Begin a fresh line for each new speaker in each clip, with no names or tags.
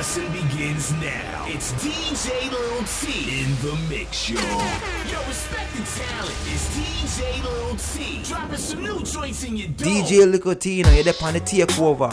lesson begins now. It's DJ Lil T in the mix show. Yo, respect the talent. It's DJ Lil T. Dropping some new joints in your door.
DJ
Lil
T,
you know,
you're on the takeover.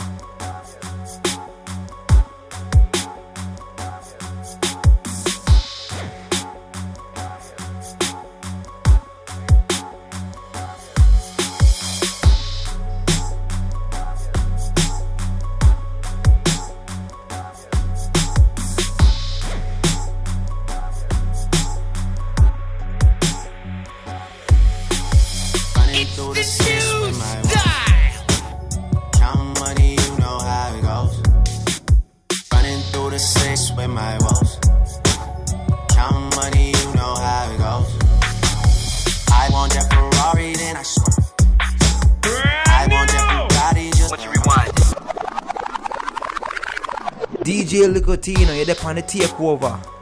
upon the
takeover.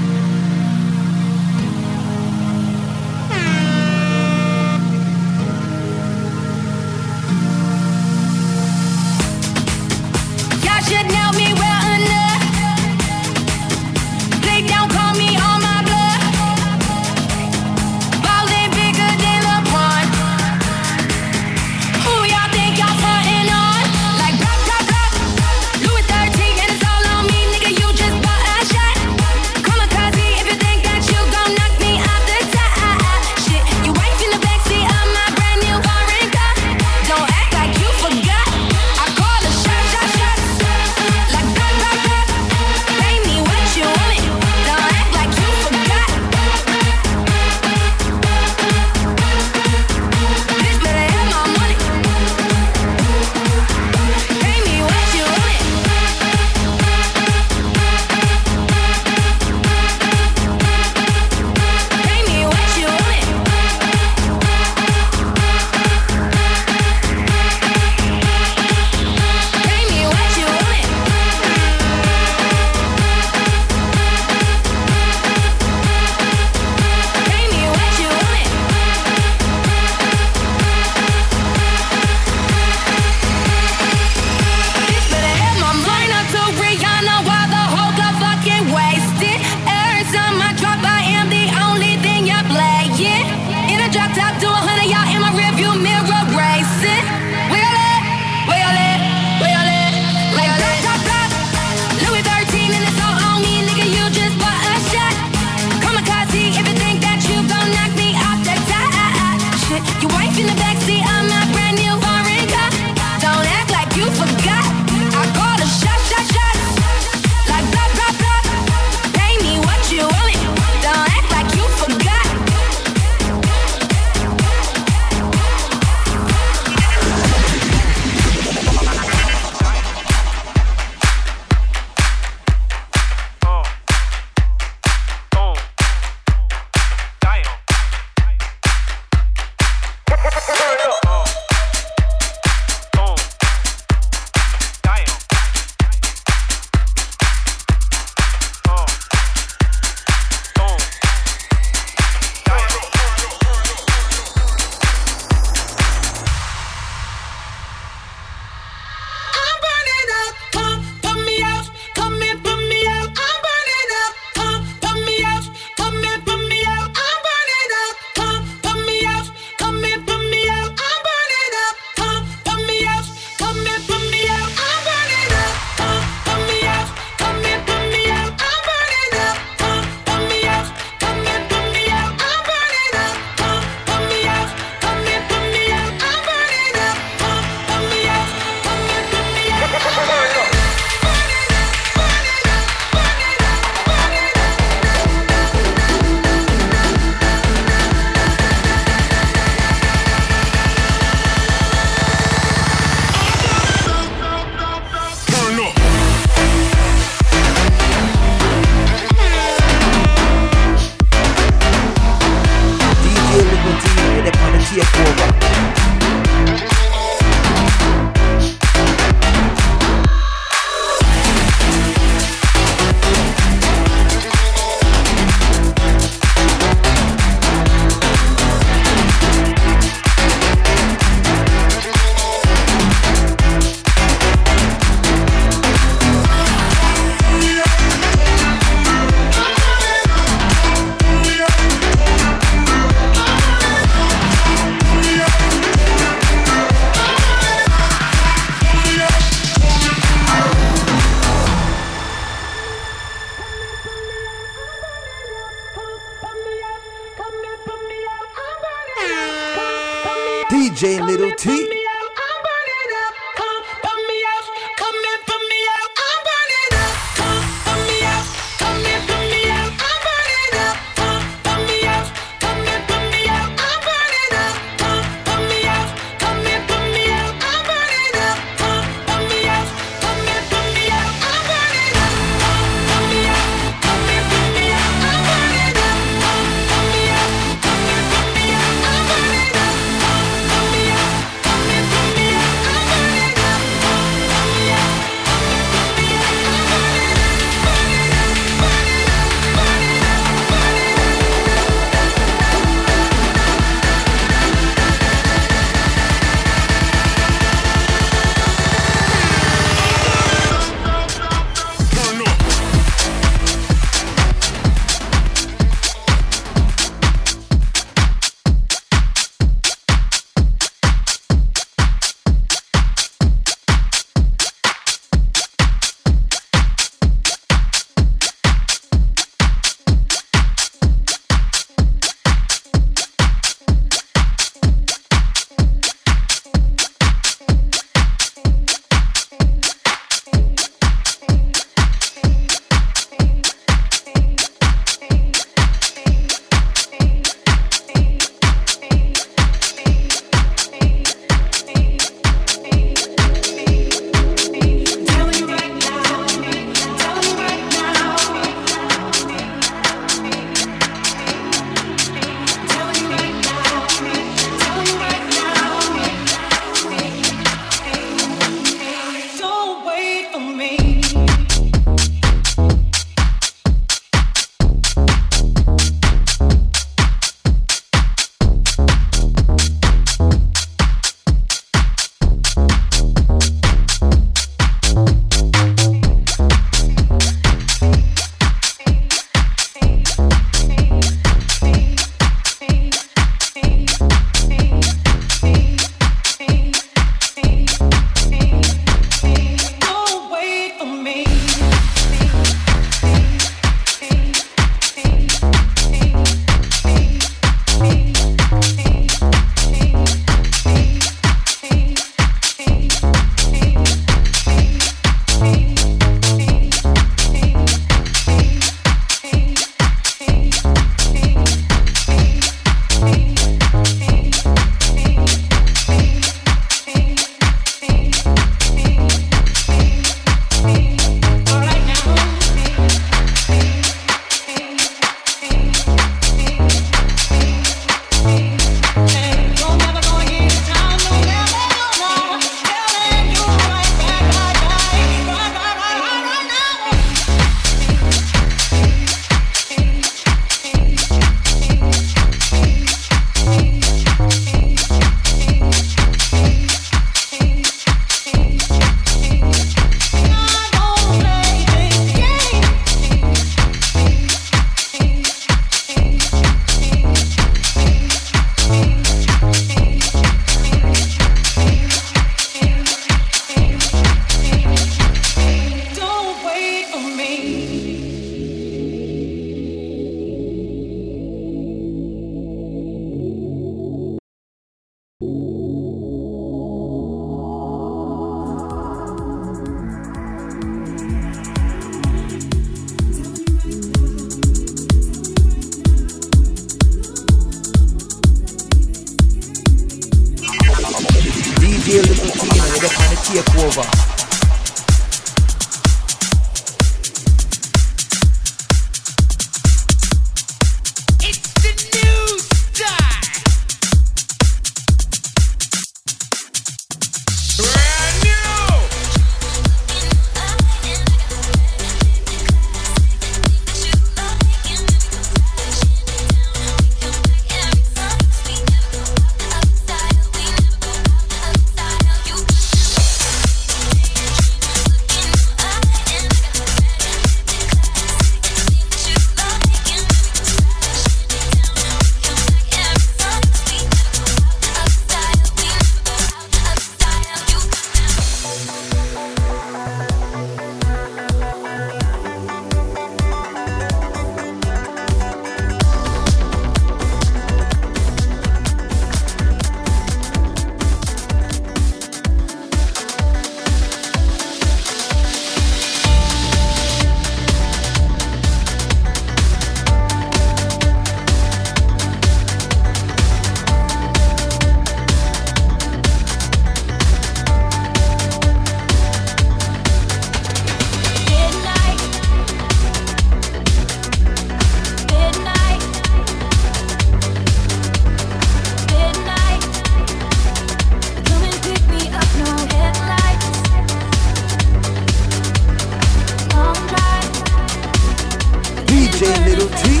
tea.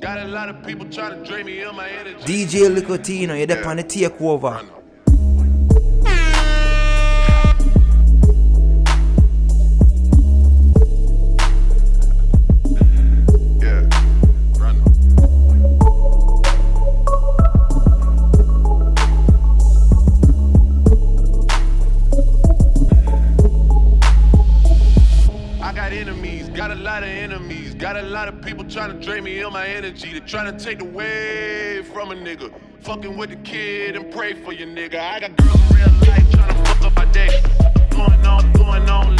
Got a lot of people trying to drain me of my energy.
DJ Licotino, you're
yeah. up. trying to drain me of my energy. They're trying to take away from a nigga. Fucking with the kid and pray for your nigga. I got girls in real life trying to fuck up my day. Going on, going on.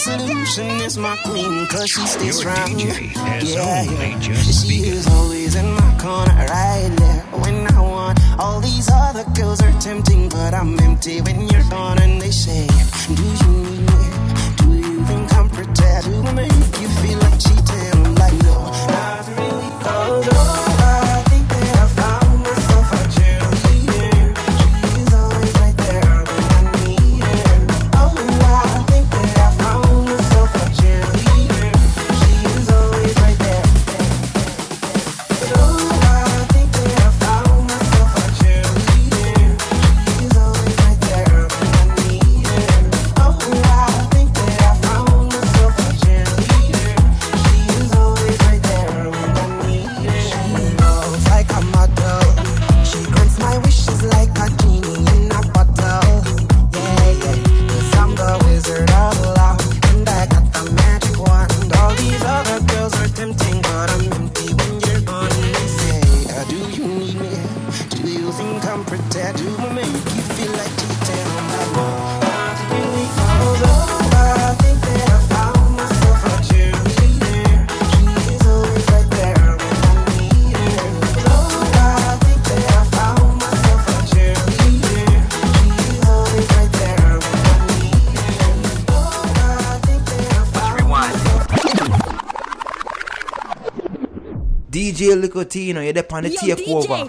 solution is my queen, cause she sticks Your.
DJ
yeah,
only just she is always in my corner, right there when I want. All these other girls are tempting, but I'm empty when you're gone. And they say, Do you need me? Do you think I'm pretend? Do make you feel like cheating? I'm like, No, not really. Oh,
no. you know,
you're the
Yo,
takeover.
DJ,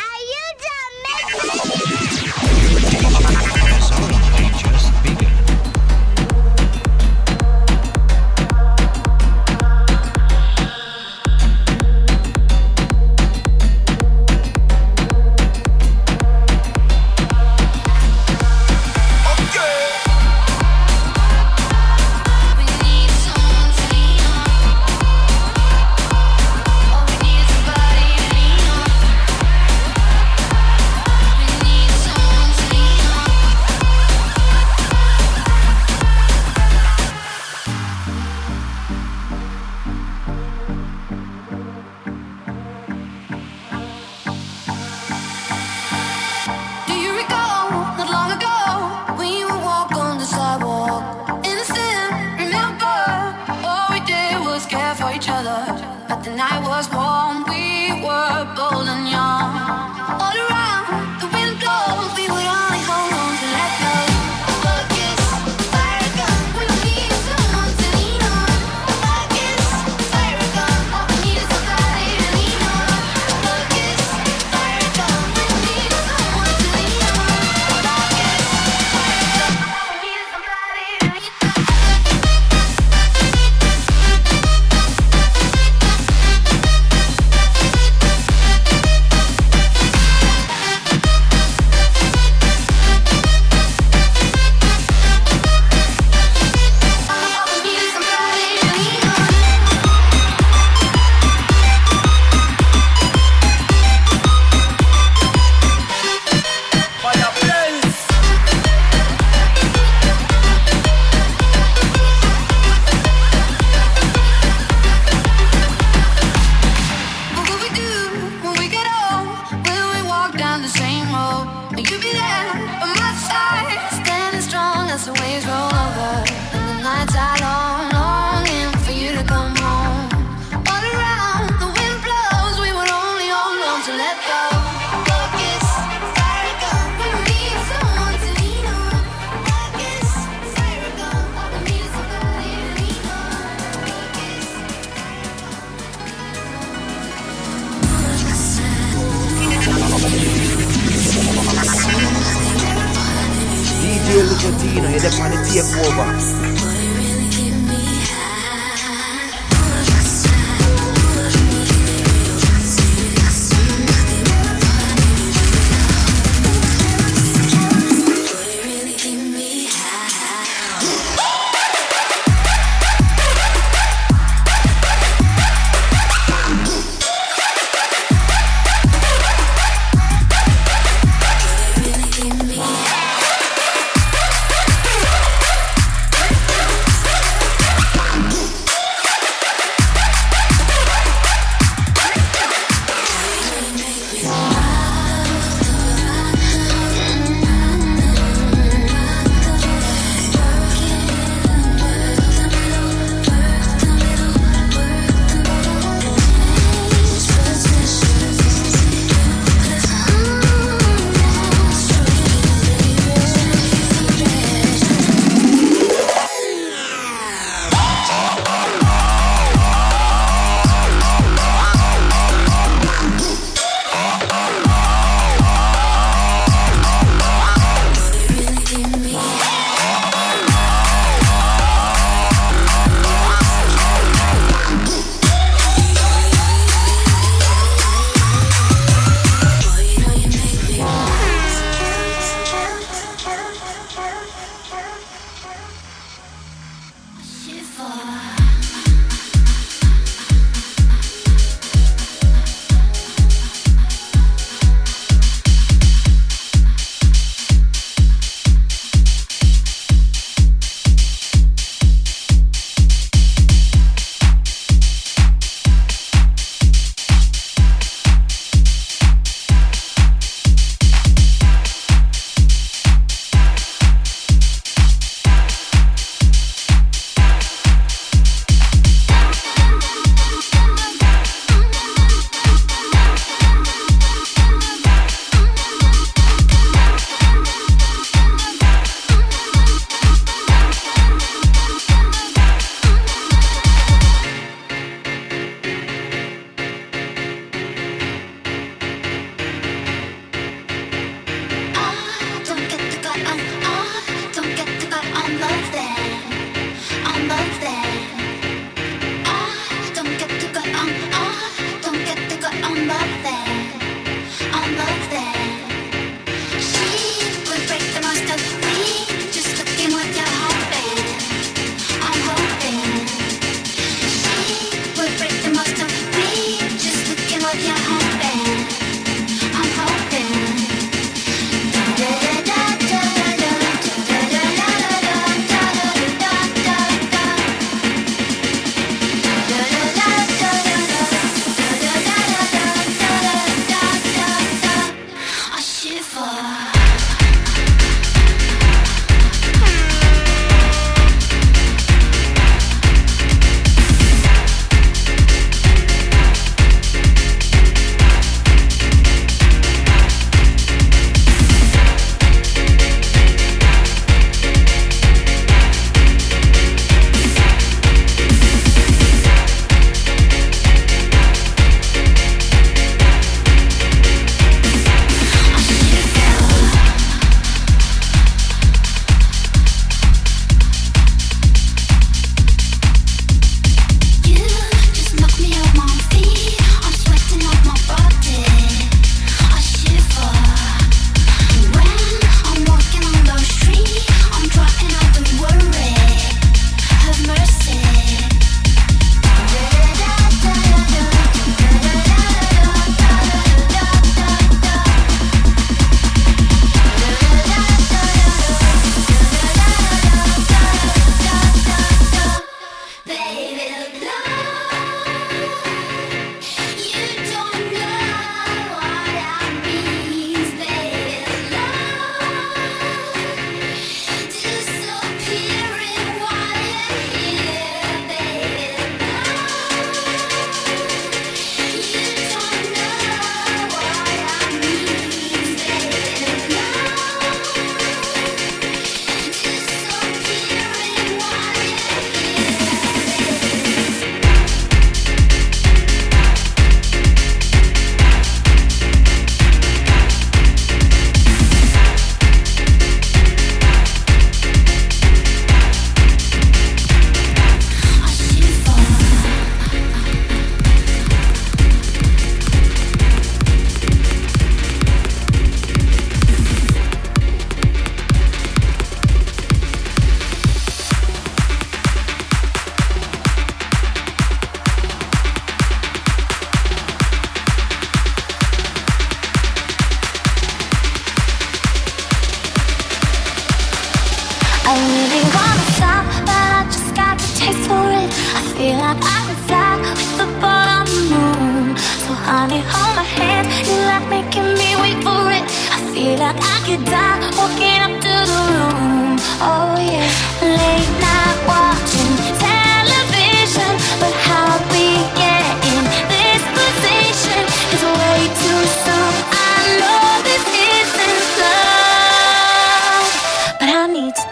you're the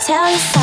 tell
you something.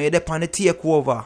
You're the kind of take over.